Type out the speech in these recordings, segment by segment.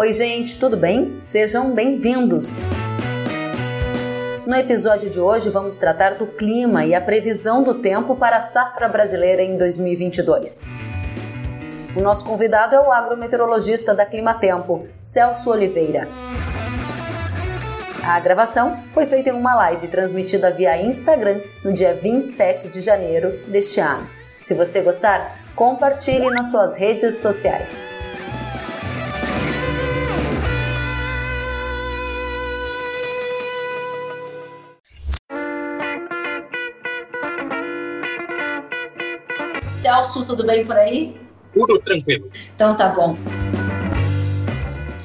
Oi, gente, tudo bem? Sejam bem-vindos! No episódio de hoje, vamos tratar do clima e a previsão do tempo para a safra brasileira em 2022. O nosso convidado é o agrometeorologista da Climatempo, Celso Oliveira. A gravação foi feita em uma live transmitida via Instagram no dia 27 de janeiro deste ano. Se você gostar, compartilhe nas suas redes sociais. Celso, tudo bem por aí? Tudo tranquilo. Então tá bom.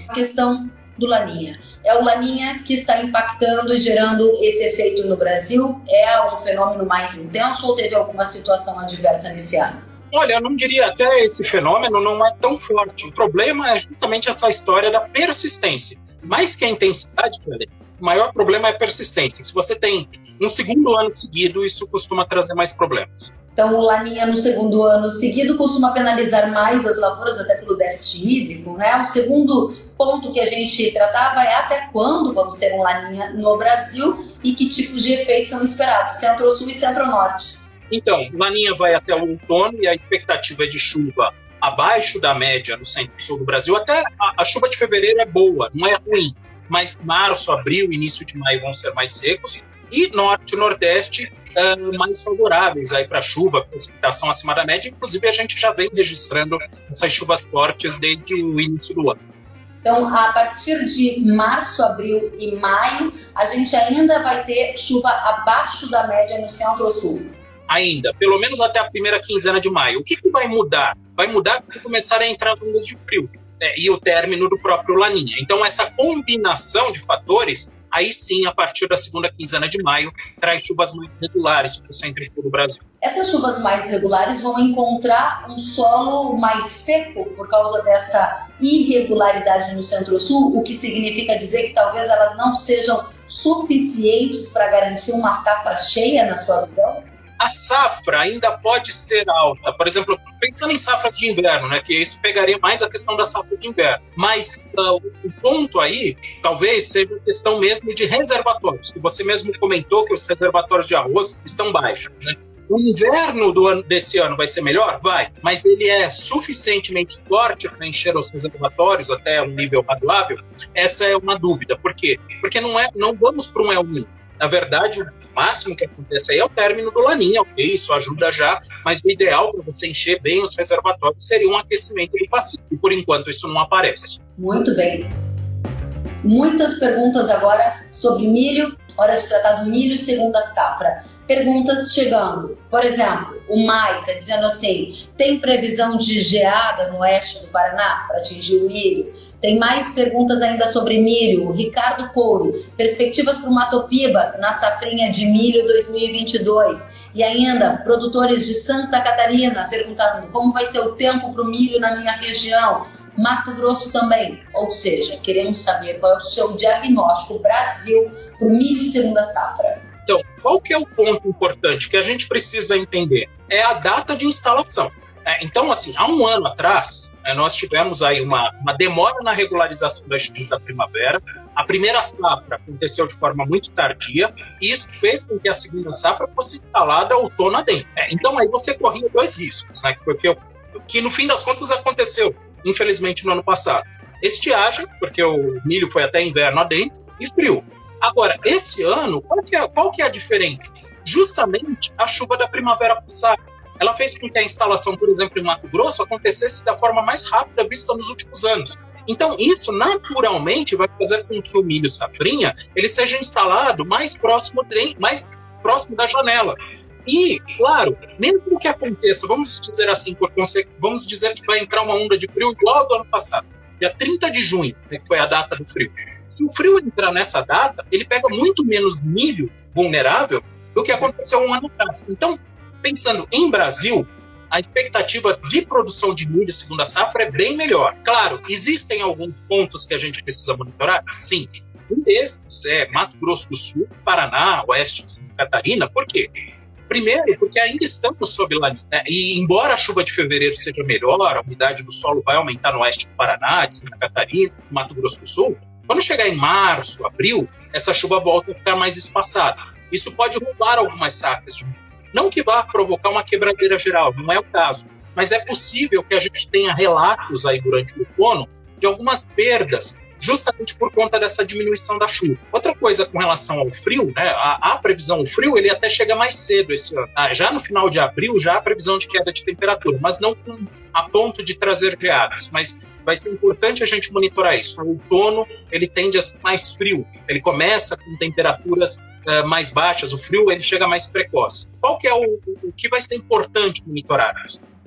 A questão do Laninha. É o Laninha que está impactando e gerando esse efeito no Brasil? É um fenômeno mais intenso ou teve alguma situação adversa nesse ano? Olha, eu não diria até esse fenômeno não é tão forte. O problema é justamente essa história da persistência. Mais que a intensidade, o maior problema é a persistência. Se você tem um segundo ano seguido, isso costuma trazer mais problemas. Então, o Laninha no segundo ano seguido costuma penalizar mais as lavouras, até pelo déficit hídrico, né? O segundo ponto que a gente tratava é até quando vamos ter um Laninha no Brasil e que tipos de efeitos são esperados, Centro-Sul e Centro-Norte. Então, Laninha vai até o outono e a expectativa é de chuva abaixo da média no centro-sul do Brasil. Até a, a chuva de fevereiro é boa, não é ruim, mas março, abril, início de maio vão ser mais secos e norte e nordeste uh, mais favoráveis aí para chuva, precipitação acima da média. Inclusive, a gente já vem registrando essas chuvas fortes desde o início do ano. Então, a partir de março, abril e maio, a gente ainda vai ter chuva abaixo da média no centro-sul. Ainda, pelo menos até a primeira quinzena de maio. O que, que vai mudar? Vai mudar quando começar a entrar as ondas de frio é, e o término do próprio Laninha. Então, essa combinação de fatores aí sim, a partir da segunda quinzena de maio, traz chuvas mais regulares para o centro e sul do Brasil. Essas chuvas mais regulares vão encontrar um solo mais seco por causa dessa irregularidade no centro-sul, o que significa dizer que talvez elas não sejam suficientes para garantir uma safra cheia, na sua visão? A safra ainda pode ser alta. Por exemplo, pensando em safras de inverno, né, que isso pegaria mais a questão da safra de inverno. Mas uh, o ponto aí, talvez, seja a questão mesmo de reservatórios, que você mesmo comentou que os reservatórios de arroz estão baixos. Né? O inverno do ano, desse ano vai ser melhor? Vai, mas ele é suficientemente forte para encher os reservatórios até um nível razoável? Essa é uma dúvida. Por quê? Porque não, é, não vamos para um El Niño. Na verdade, o máximo que acontece aí é o término do laninha, ok? Isso ajuda já, mas o ideal para você encher bem os reservatórios seria um aquecimento Pacífico. E por enquanto isso não aparece. Muito bem. Muitas perguntas agora sobre milho, hora de tratar do milho segunda safra. Perguntas chegando. Por exemplo, o Mai está dizendo assim: tem previsão de geada no oeste do Paraná para atingir o milho? Tem mais perguntas ainda sobre milho. Ricardo Couro, perspectivas para o Matopiba na safrinha de milho 2022. E ainda, produtores de Santa Catarina perguntando como vai ser o tempo para o milho na minha região. Mato Grosso também. Ou seja, queremos saber qual é o seu diagnóstico Brasil para o milho segunda safra. Então, qual que é o ponto importante que a gente precisa entender? É a data de instalação. É, então, assim, há um ano atrás, nós tivemos aí uma, uma demora na regularização das chuvas da primavera. A primeira safra aconteceu de forma muito tardia, e isso fez com que a segunda safra fosse instalada outono adentro. É, então, aí você corria dois riscos, né? Porque que no fim das contas aconteceu, infelizmente, no ano passado. Estiagem, porque o milho foi até inverno adentro, e frio. Agora, esse ano, qual que é, qual que é a diferença? Justamente a chuva da primavera passada ela fez com que a instalação, por exemplo, em Mato Grosso, acontecesse da forma mais rápida vista nos últimos anos. Então, isso naturalmente vai fazer com que o milho safrinha ele seja instalado mais próximo, de, mais próximo da janela. E, claro, mesmo que aconteça, vamos dizer assim, por vamos dizer que vai entrar uma onda de frio igual do ano passado, dia 30 de junho, né, que foi a data do frio. Se o frio entrar nessa data, ele pega muito menos milho vulnerável do que aconteceu um ano atrás. Então, pensando em Brasil, a expectativa de produção de milho segunda safra é bem melhor. Claro, existem alguns pontos que a gente precisa monitorar? Sim. Um desses é Mato Grosso do Sul, Paraná, oeste de Santa Catarina. Por quê? primeiro, porque ainda estamos sob laninha. Né? E embora a chuva de fevereiro seja melhor, a umidade do solo vai aumentar no oeste do Paraná, de Santa Catarina, Mato Grosso do Sul, quando chegar em março, abril, essa chuva volta a ficar mais espaçada. Isso pode roubar algumas sacas de milho. Não que vá provocar uma quebradeira geral, não é o caso. Mas é possível que a gente tenha relatos aí durante o outono de algumas perdas justamente por conta dessa diminuição da chuva. Outra coisa com relação ao frio, né, a, a previsão, o frio, ele até chega mais cedo esse ano. Ah, já no final de abril, já a previsão de queda de temperatura, mas não com, a ponto de trazer geadas. Mas vai ser importante a gente monitorar isso. O outono, ele tende a ser mais frio. Ele começa com temperaturas uh, mais baixas, o frio ele chega mais precoce. Qual que é o, o, que vai ser importante monitorar?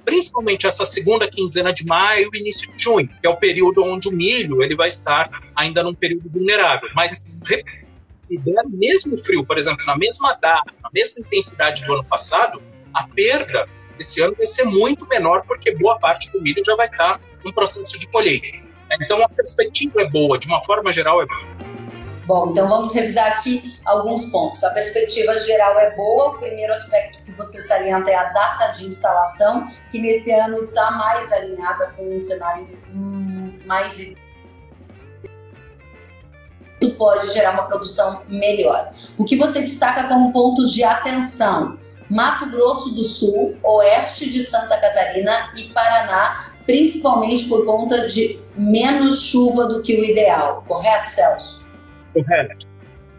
principalmente essa segunda quinzena de maio início de junho, que é o período onde o milho ele vai estar ainda num período vulnerável. Mas se der mesmo frio, por exemplo, na mesma data, na mesma intensidade do ano passado, a perda esse ano vai ser muito menor, porque boa parte do milho já vai estar em processo de colheita. Então a perspectiva é boa, de uma forma geral é boa. Bom, então vamos revisar aqui alguns pontos. A perspectiva geral é boa. O primeiro aspecto que você salienta é a data de instalação, que nesse ano está mais alinhada com um cenário mais isso pode gerar uma produção melhor. O que você destaca como pontos de atenção? Mato Grosso do Sul, oeste de Santa Catarina e Paraná, principalmente por conta de menos chuva do que o ideal, correto, Celso? Correto.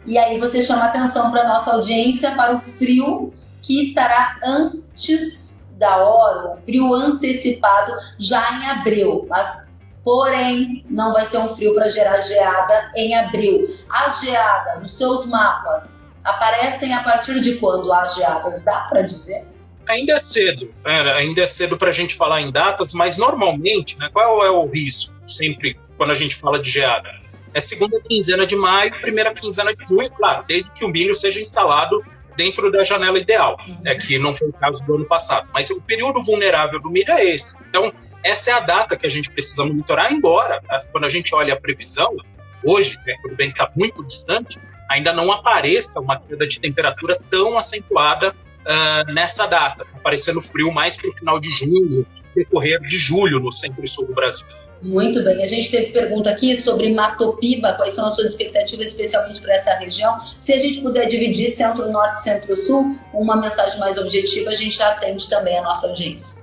E aí você chama atenção para nossa audiência para o frio que estará antes da hora, o frio antecipado já em abril, mas porém não vai ser um frio para gerar geada em abril. A geada nos seus mapas aparecem a partir de quando as geadas, dá para dizer? Ainda é cedo, né? ainda é cedo para a gente falar em datas, mas normalmente, né, qual é o risco sempre quando a gente fala de geada? é segunda quinzena de maio, primeira quinzena de junho, claro, desde que o milho seja instalado dentro da janela ideal, é que não foi o caso do ano passado. Mas o período vulnerável do milho é esse. Então, essa é a data que a gente precisa monitorar, embora, quando a gente olha a previsão, hoje, né, tudo bem que está muito distante, ainda não apareça uma queda de temperatura tão acentuada uh, nessa data, aparecendo frio mais para o final de junho, decorrer de julho no centro e sul do Brasil. Muito bem. A gente teve pergunta aqui sobre Matopiba, quais são as suas expectativas especialmente para essa região. Se a gente puder dividir centro-norte e centro-sul, uma mensagem mais objetiva, a gente atende também a nossa audiência.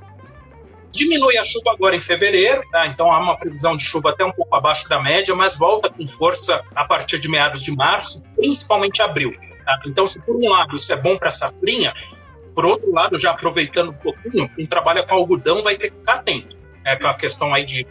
Diminui a chuva agora em fevereiro, tá? então há uma previsão de chuva até um pouco abaixo da média, mas volta com força a partir de meados de março, principalmente abril. Tá? Então, se por um lado isso é bom para a safrinha, por outro lado, já aproveitando um pouquinho, quem trabalha com algodão vai ter que ficar atento. É aquela questão aí de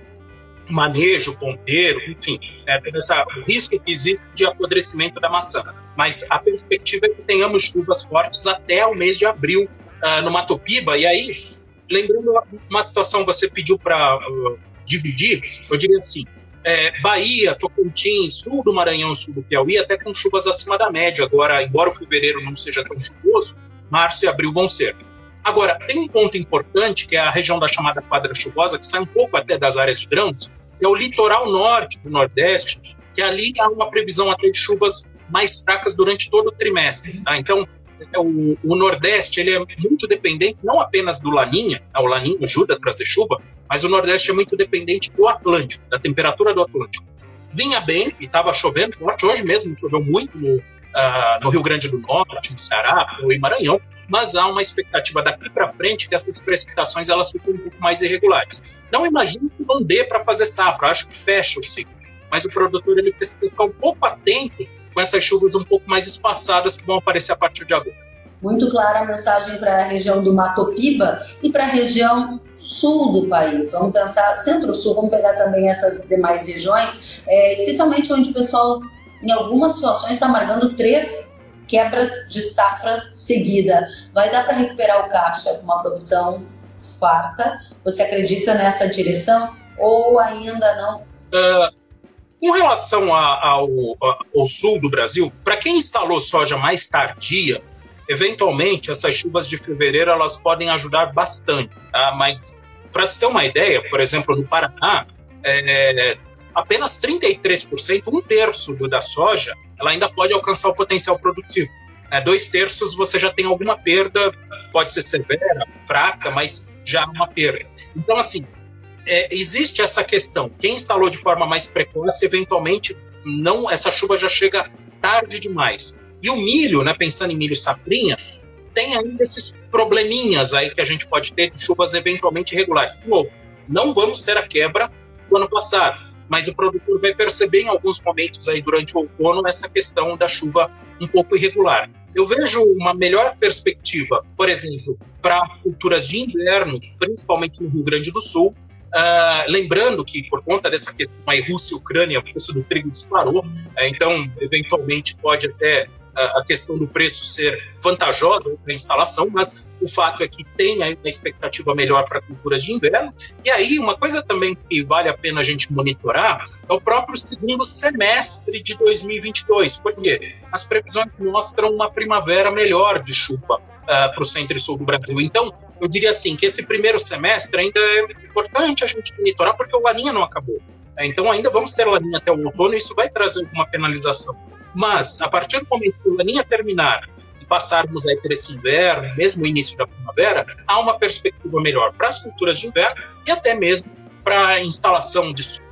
manejo, ponteiro, enfim, é, tem essa, o risco que existe de apodrecimento da maçã. Mas a perspectiva é que tenhamos chuvas fortes até o mês de abril uh, no Mato Piba. E aí, lembrando uma situação você pediu para uh, dividir, eu diria assim, é, Bahia, Tocantins, sul do Maranhão, sul do Piauí, até com chuvas acima da média. Agora, embora o fevereiro não seja tão chuvoso, março e abril vão ser. Agora, tem um ponto importante, que é a região da chamada quadra chuvosa, que sai um pouco até das áreas de grãos, é o litoral norte do Nordeste, que ali há uma previsão até de chuvas mais fracas durante todo o trimestre. Tá? Então, o, o, Nordeste ele é muito dependente não apenas do Laninha, tá? o Laninha ajuda a trazer chuva, mas o Nordeste é muito dependente do Atlântico, da temperatura do Atlântico. Vinha bem e estava chovendo, hoje mesmo choveu muito no, uh, no Rio Grande do Norte, no Ceará, no Maranhão, mas há uma expectativa daqui para frente que essas precipitações elas ficam um pouco mais irregulares. Não imagino que não dê para fazer safra, acho que fecha o ciclo, mas o produtor ele precisa ficar um pouco atento com essas chuvas um pouco mais espaçadas que vão aparecer a partir de agora. Muito clara a mensagem para a região do Matopiba e para a região sul do país. Vamos pensar centro-sul, vamos pegar também essas demais regiões, é, especialmente onde o pessoal, em algumas situações, está marcando três quebras de safra seguida. Vai dar para recuperar o caixa com uma produção farta? Você acredita nessa direção ou ainda não? Uh, com relação a, ao, ao sul do Brasil, para quem instalou soja mais tardia, eventualmente essas chuvas de fevereiro elas podem ajudar bastante, tá? mas para se ter uma ideia, por exemplo, no Paraná, é, apenas 33%, um terço da soja, ela ainda pode alcançar o potencial produtivo. é, dois terços você já tem alguma perda, pode ser severa, fraca, mas já uma perda. Então, assim, é, existe essa questão. Quem instalou de forma mais precoce, eventualmente, não essa chuva já chega tarde demais. E o milho, né, pensando em milho safrinha, tem ainda esses probleminhas aí que a gente pode ter de chuvas eventualmente irregulares. De novo, não vamos ter a quebra do ano passado, mas o produtor vai perceber em alguns momentos aí durante o outono essa questão da chuva um pouco irregular. Eu vejo uma melhor perspectiva, por exemplo, para culturas de inverno, principalmente no Rio Grande do Sul, Uh, lembrando que, por conta dessa questão aí, Rússia e Ucrânia, o preço do trigo disparou, uh, então, eventualmente, pode até a questão do preço ser vantajosa para a instalação, mas o fato é que tem aí uma expectativa melhor para culturas de inverno. E aí, uma coisa também que vale a pena a gente monitorar é o próprio segundo semestre de 2022, porque as previsões mostram uma primavera melhor de chuva uh, para o centro e sul do Brasil. Então, eu diria assim que esse primeiro semestre ainda é importante a gente monitorar, porque o Laninha não acabou. Então, ainda vamos ter Laninha até o outono e isso vai trazer alguma penalização. Mas, a partir do momento que a laninha terminar e passarmos aí por esse inverno, mesmo o início da primavera, há uma perspectiva melhor para as culturas de inverno e até mesmo para a instalação de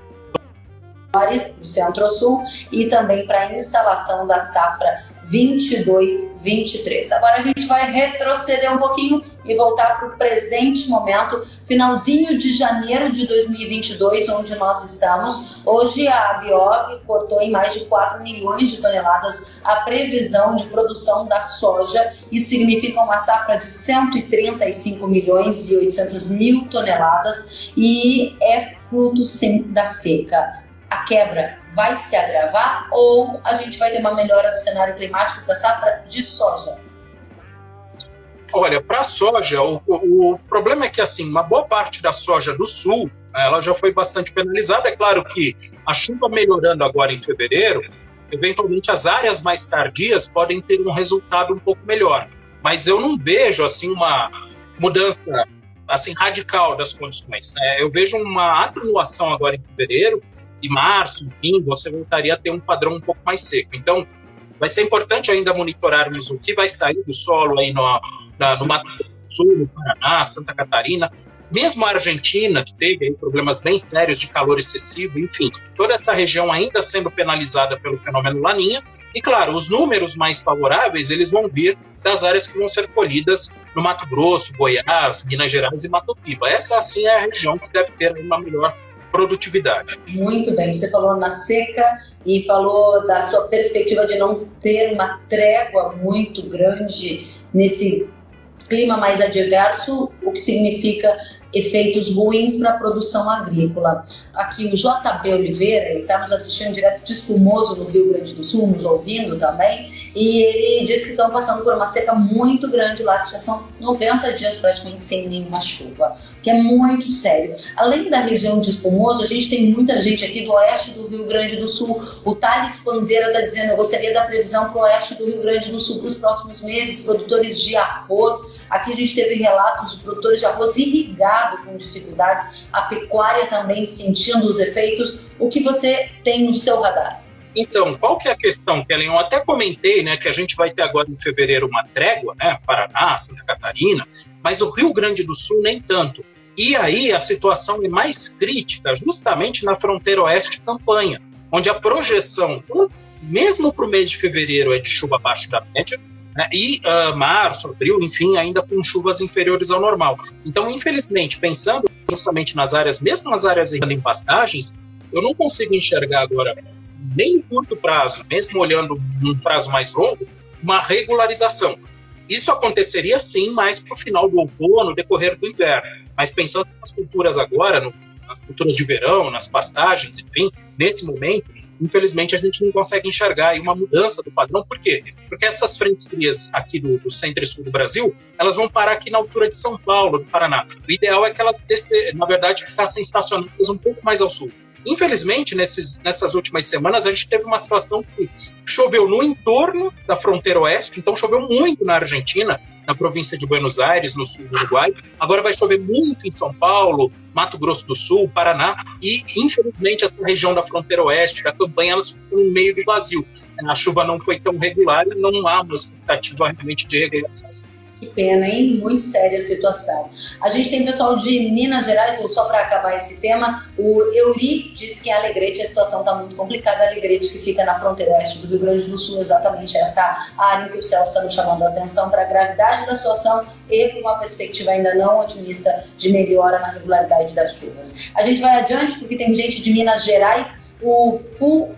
do Centro-Sul e também para a instalação da safra 22, 23. Agora a gente vai retroceder um pouquinho e voltar para o presente momento, finalzinho de janeiro de 2022, onde nós estamos. Hoje a Biov cortou em mais de 4 milhões de toneladas a previsão de produção da soja. Isso significa uma safra de 135 milhões e 800 mil toneladas e é fruto da seca a quebra vai se agravar ou a gente vai ter uma melhora do cenário climático para a safra de soja? Olha, para a soja, o, o, problema é que assim, uma boa parte da soja do sul, ela já foi bastante penalizada. É claro que a chuva melhorando agora em fevereiro, eventualmente as áreas mais tardias podem ter um resultado um pouco melhor. Mas eu não vejo assim uma mudança assim radical das condições. É, eu vejo uma atenuação agora em fevereiro de março, enfim, você voltaria a ter um padrão um pouco mais seco. Então, vai ser importante ainda monitorarmos o que vai sair do solo aí no, na, no Mato Grosso do Sul, no Paraná, Santa Catarina, mesmo a Argentina, que teve aí problemas bem sérios de calor excessivo, enfim, toda essa região ainda sendo penalizada pelo fenômeno Laninha. E claro, os números mais favoráveis eles vão vir das áreas que vão ser colhidas no Mato Grosso, Goiás, Minas Gerais e Mato Piba. Essa, assim, é a região que deve ter uma melhor produtividade. Muito bem, você falou na seca e falou da sua perspectiva de não ter uma trégua muito grande nesse clima mais adverso, o que significa efeitos ruins para a produção agrícola. Aqui o JB Oliveira, ele está nos assistindo direto de Espumoso, no Rio Grande do Sul, nos ouvindo também, e ele disse que estão passando por uma seca muito grande lá, que já são 90 dias praticamente sem nenhuma chuva que é muito sério. Além da região de Espumoso, a gente tem muita gente aqui do oeste do Rio Grande do Sul. O Thales Panzeira está dizendo: eu gostaria da previsão para o oeste do Rio Grande do Sul para os próximos meses, produtores de arroz. Aqui a gente teve relatos de produtores de arroz irrigado com dificuldades, a pecuária também sentindo os efeitos. O que você tem no seu radar? Então, qual que é a questão, Kellen? Eu até comentei, né, que a gente vai ter agora em fevereiro uma trégua, né, Paraná, Santa Catarina, mas o Rio Grande do Sul nem tanto. E aí a situação é mais crítica justamente na fronteira oeste campanha, onde a projeção, mesmo para o mês de fevereiro, é de chuva abaixo da média, né, e uh, março, abril, enfim, ainda com chuvas inferiores ao normal. Então, infelizmente, pensando justamente nas áreas, mesmo nas áreas em pastagens, eu não consigo enxergar agora, nem em curto prazo, mesmo olhando num prazo mais longo, uma regularização. Isso aconteceria sim mais para o final do outono, no decorrer do inverno. Mas pensando nas culturas agora, no, nas culturas de verão, nas pastagens, enfim, nesse momento, infelizmente a gente não consegue enxergar aí uma mudança do padrão. Por quê? Porque essas frentes frias aqui do, do centro e sul do Brasil, elas vão parar aqui na altura de São Paulo, do Paraná. O ideal é que elas, descer, na verdade, ficassem estacionadas um pouco mais ao sul. Infelizmente, nesses, nessas últimas semanas, a gente teve uma situação que choveu no entorno da fronteira oeste, então choveu muito na Argentina, na província de Buenos Aires, no sul do Uruguai. Agora vai chover muito em São Paulo, Mato Grosso do Sul, Paraná, e infelizmente essa região da fronteira oeste, da campanha, elas ficam meio do vazio. a chuva não foi tão regular e não há uma expectativa realmente de regularização. Que pena, hein? Muito séria a situação. A gente tem pessoal de Minas Gerais, ou só para acabar esse tema, o Euri disse que em Alegrete a situação está muito complicada. Alegrete, que fica na fronteira oeste do Rio Grande do Sul, exatamente essa área que o Celso está chamando a atenção para a gravidade da situação e para uma perspectiva ainda não otimista de melhora na regularidade das chuvas. A gente vai adiante porque tem gente de Minas Gerais, o Fu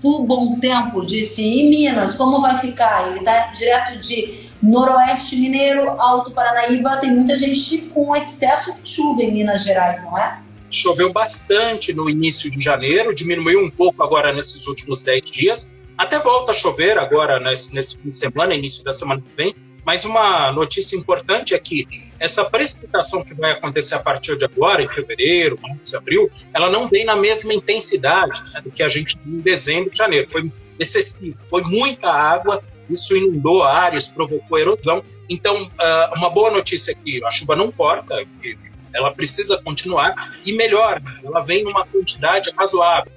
Fu Bom Tempo disse, e Minas, como vai ficar? Ele está direto de Noroeste Mineiro, Alto Paranaíba, tem muita gente com excesso de chuva em Minas Gerais, não é? Choveu bastante no início de janeiro, diminuiu um pouco agora nesses últimos 10 dias. Até volta a chover agora nesse, nesse fim de semana, início da semana que vem. Mas uma notícia importante é que essa precipitação que vai acontecer a partir de agora, em fevereiro, março, abril, ela não vem na mesma intensidade né, do que a gente viu em dezembro e janeiro. Foi excessivo, foi muita água isso inundou áreas, provocou erosão. Então, ah, uma boa notícia é que a chuva não corta, que ela precisa continuar e melhor, ela vem numa quantidade razoável,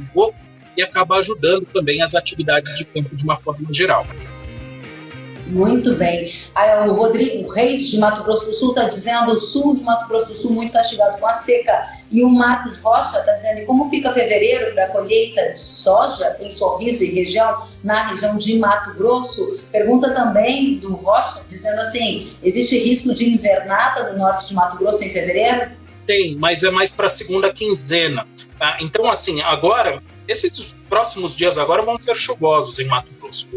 um pouco e acaba ajudando também as atividades de campo de uma forma geral. Muito bem. Aí, o Rodrigo Reis, de Mato Grosso do Sul, está dizendo o sul de Mato Grosso do Sul muito castigado com a seca. E o Marcos Rocha está dizendo e como fica fevereiro para a colheita de soja em Sorriso e região, na região de Mato Grosso. Pergunta também do Rocha, dizendo assim: existe risco de invernada no norte de Mato Grosso em fevereiro? Tem, mas é mais para a segunda quinzena. Tá? Então, assim, agora esses próximos dias agora vão ser chuvosos em Mato Grosso.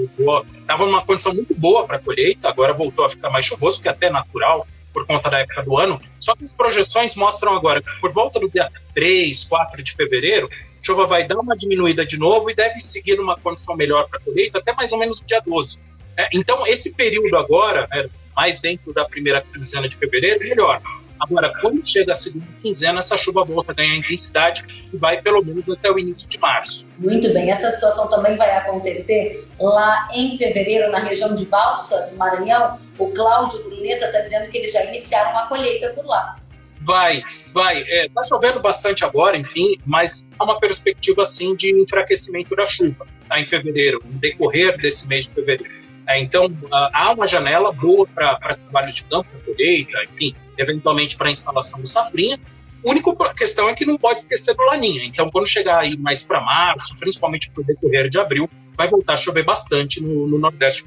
Estava numa condição muito boa para a colheita, agora voltou a ficar mais chuvoso, que é até natural por conta da época do ano. Só que as projeções mostram agora que por volta do dia 3, 4 de fevereiro, a chuva vai dar uma diminuída de novo e deve seguir numa condição melhor para a colheita até mais ou menos o dia 12. É, então, esse período agora, é, mais dentro da primeira quinzena de fevereiro, melhor. Agora, quando chega a segunda quinzena, essa chuva volta a ganhar intensidade e vai pelo menos até o início de março. Muito bem, essa situação também vai acontecer lá em fevereiro, na região de Balsas, Maranhão. O Cláudio Bruneta está dizendo que eles já iniciaram a colheita por lá. Vai, vai. É, tá chovendo bastante agora, enfim, mas há uma perspectiva, assim, de enfraquecimento da chuva tá, em fevereiro, no decorrer desse mês de fevereiro. É, então, há uma janela boa para trabalhos de campo, para colheita, enfim, eventualmente para a instalação do safrinha. A única questão é que não pode esquecer do laninha. Então, quando chegar aí mais para março, principalmente para o decorrer de abril, vai voltar a chover bastante no, no Nordeste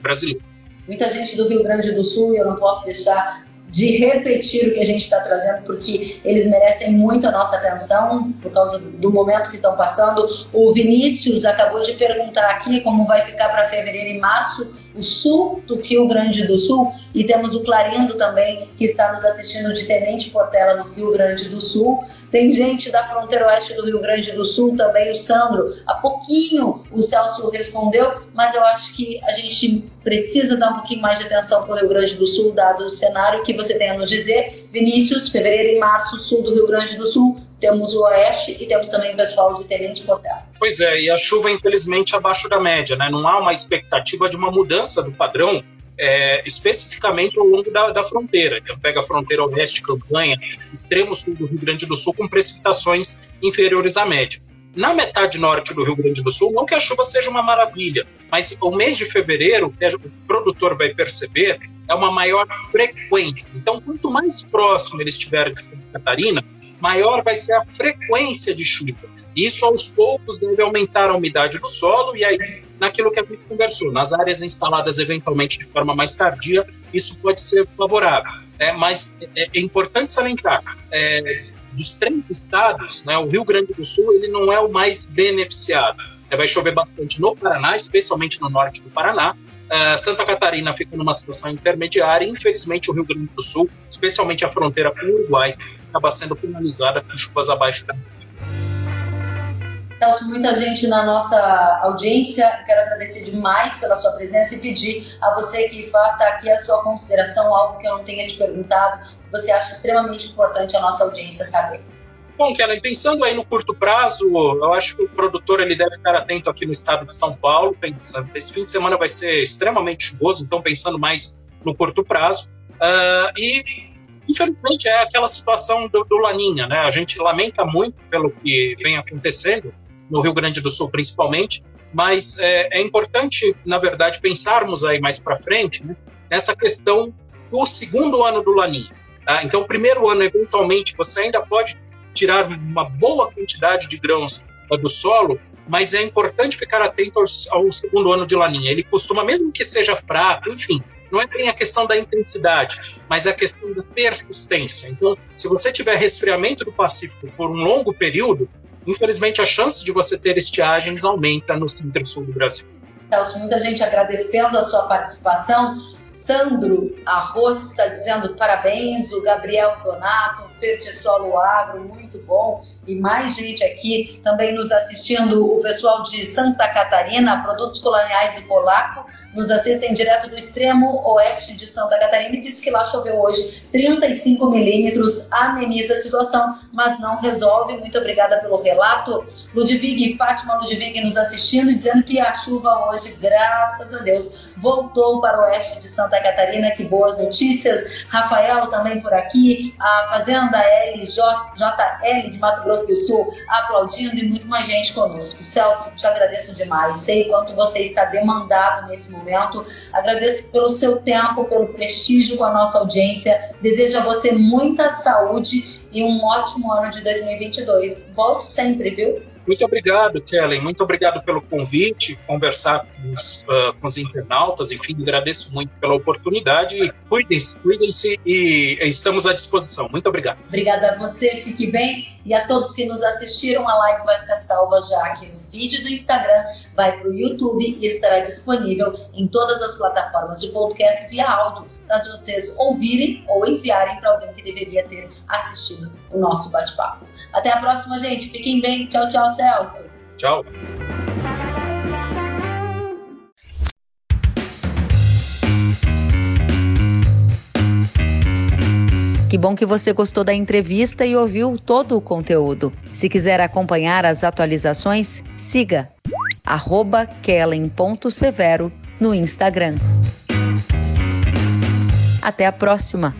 brasileiro. Muita gente do Rio Grande do Sul, e eu não posso deixar de repetir o que a gente está trazendo, porque eles merecem muito a nossa atenção por causa do momento que estão passando. O Vinícius acabou de perguntar aqui como vai ficar para fevereiro e março o sul do Rio Grande do Sul e temos o Clarindo também que está nos assistindo de Tenente Portela no Rio Grande do Sul. Tem gente da fronteira oeste do Rio Grande do Sul também, o Sandro. Há pouquinho o Celso respondeu, mas eu acho que a gente precisa dar um pouquinho mais de atenção para o Rio Grande do Sul, dado o cenário que você tem a nos dizer. Vinícius, fevereiro e março, sul do Rio Grande do Sul, temos o Oeste e temos também o pessoal de Tenente Portela. Pois é, e a chuva, infelizmente, abaixo da média, né? Não há uma expectativa de uma mudança do padrão, é, especificamente ao longo da, da, fronteira. Então, pega a fronteira oeste, campanha, extremo sul do Rio Grande do Sul, com precipitações inferiores à média. Na metade norte do Rio Grande do Sul, não que a chuva seja uma maravilha, mas o mês de fevereiro, o produtor vai perceber, é uma maior frequência. Então, quanto mais próximo ele estiver de Santa Catarina, maior vai ser a frequência de chuva. Isso aos poucos deve aumentar a umidade do solo e aí naquilo que a gente conversou, nas áreas instaladas eventualmente de forma mais tardia, isso pode ser favorável. É, mas é, é importante salientar, é, dos três estados, né, o Rio Grande do Sul ele não é o mais beneficiado. É, vai chover bastante no Paraná, especialmente no norte do Paraná. Uh, Santa Catarina fica numa situação intermediária e, infelizmente, o Rio Grande do Sul, especialmente a fronteira com o Uruguai, acaba sendo penalizada com chuvas abaixo da média. Celso, muita gente na nossa audiência. quero agradecer demais pela sua presença e pedir a você que faça aqui a sua consideração, algo que eu não tenha te perguntado, que você acha extremamente importante a nossa audiência saber. Bom, Kellen, pensando aí no curto prazo, eu acho que o produtor ele deve ficar atento aqui no estado de São Paulo. Pensando, esse fim de semana vai ser extremamente chuvoso, então pensando mais no curto prazo. Uh, e infelizmente é aquela situação do, do, Laninha, né? A gente lamenta muito pelo que vem acontecendo no Rio Grande do Sul, principalmente, mas é, é importante, na verdade, pensarmos aí mais para frente né, nessa questão do segundo ano do Laninha. Tá? Então, primeiro ano, eventualmente, você ainda pode tirar uma boa quantidade de grãos do solo, mas é importante ficar atento ao, ao segundo ano de Laninha. Ele costuma, mesmo que seja fraco, enfim, não é bem a questão da intensidade, mas é a questão da persistência. Então, se você tiver resfriamento do Pacífico por um longo período, infelizmente a chance de você ter estiagens aumenta no centro-sul do Brasil. Celso, muita gente agradecendo a sua participação. Sandro Arroz está dizendo parabéns, o Gabriel Donato, Fertisolo Agro, muito bom. E mais gente aqui também nos assistindo, o pessoal de Santa Catarina, Produtos Coloniais do Polaco, nos assistem direto do extremo oeste de Santa Catarina e diz que lá choveu hoje 35 milímetros, ameniza a situação, mas não resolve. Muito obrigada pelo relato. Ludwig e Fátima Ludwig nos assistindo dizendo que a chuva hoje, graças a Deus, voltou para o oeste de Santa Santa Catarina, que boas notícias. Rafael também por aqui, a Fazenda LJL de Mato Grosso do Sul aplaudindo e muito mais gente conosco. Celso, te agradeço demais. Sei quanto você está demandado nesse momento. Agradeço pelo seu tempo, pelo prestígio com a nossa audiência. Desejo a você muita saúde e um ótimo ano de 2022. Volte sempre, viu? Muito obrigado, Kellen. Muito obrigado pelo convite, conversar com os, uh, com os internautas. Enfim, agradeço muito pela oportunidade. Cuidem-se, cuidem-se e estamos à disposição. Muito obrigado. Obrigada a você, fique bem. E a todos que nos assistiram, a live vai ficar salva já aqui no vídeo do Instagram, vai para o YouTube e estará disponível em todas as plataformas de podcast via áudio para vocês ouvirem ou enviarem para alguém que deveria ter assistido o nosso bate-papo. Até a próxima, gente. Fiquem bem. Tchau, tchau, Celso. Tchau. Que bom que você gostou da entrevista e ouviu todo o conteúdo. Se quiser acompanhar as atualizações, siga kellen.severo no Instagram. Até a próxima!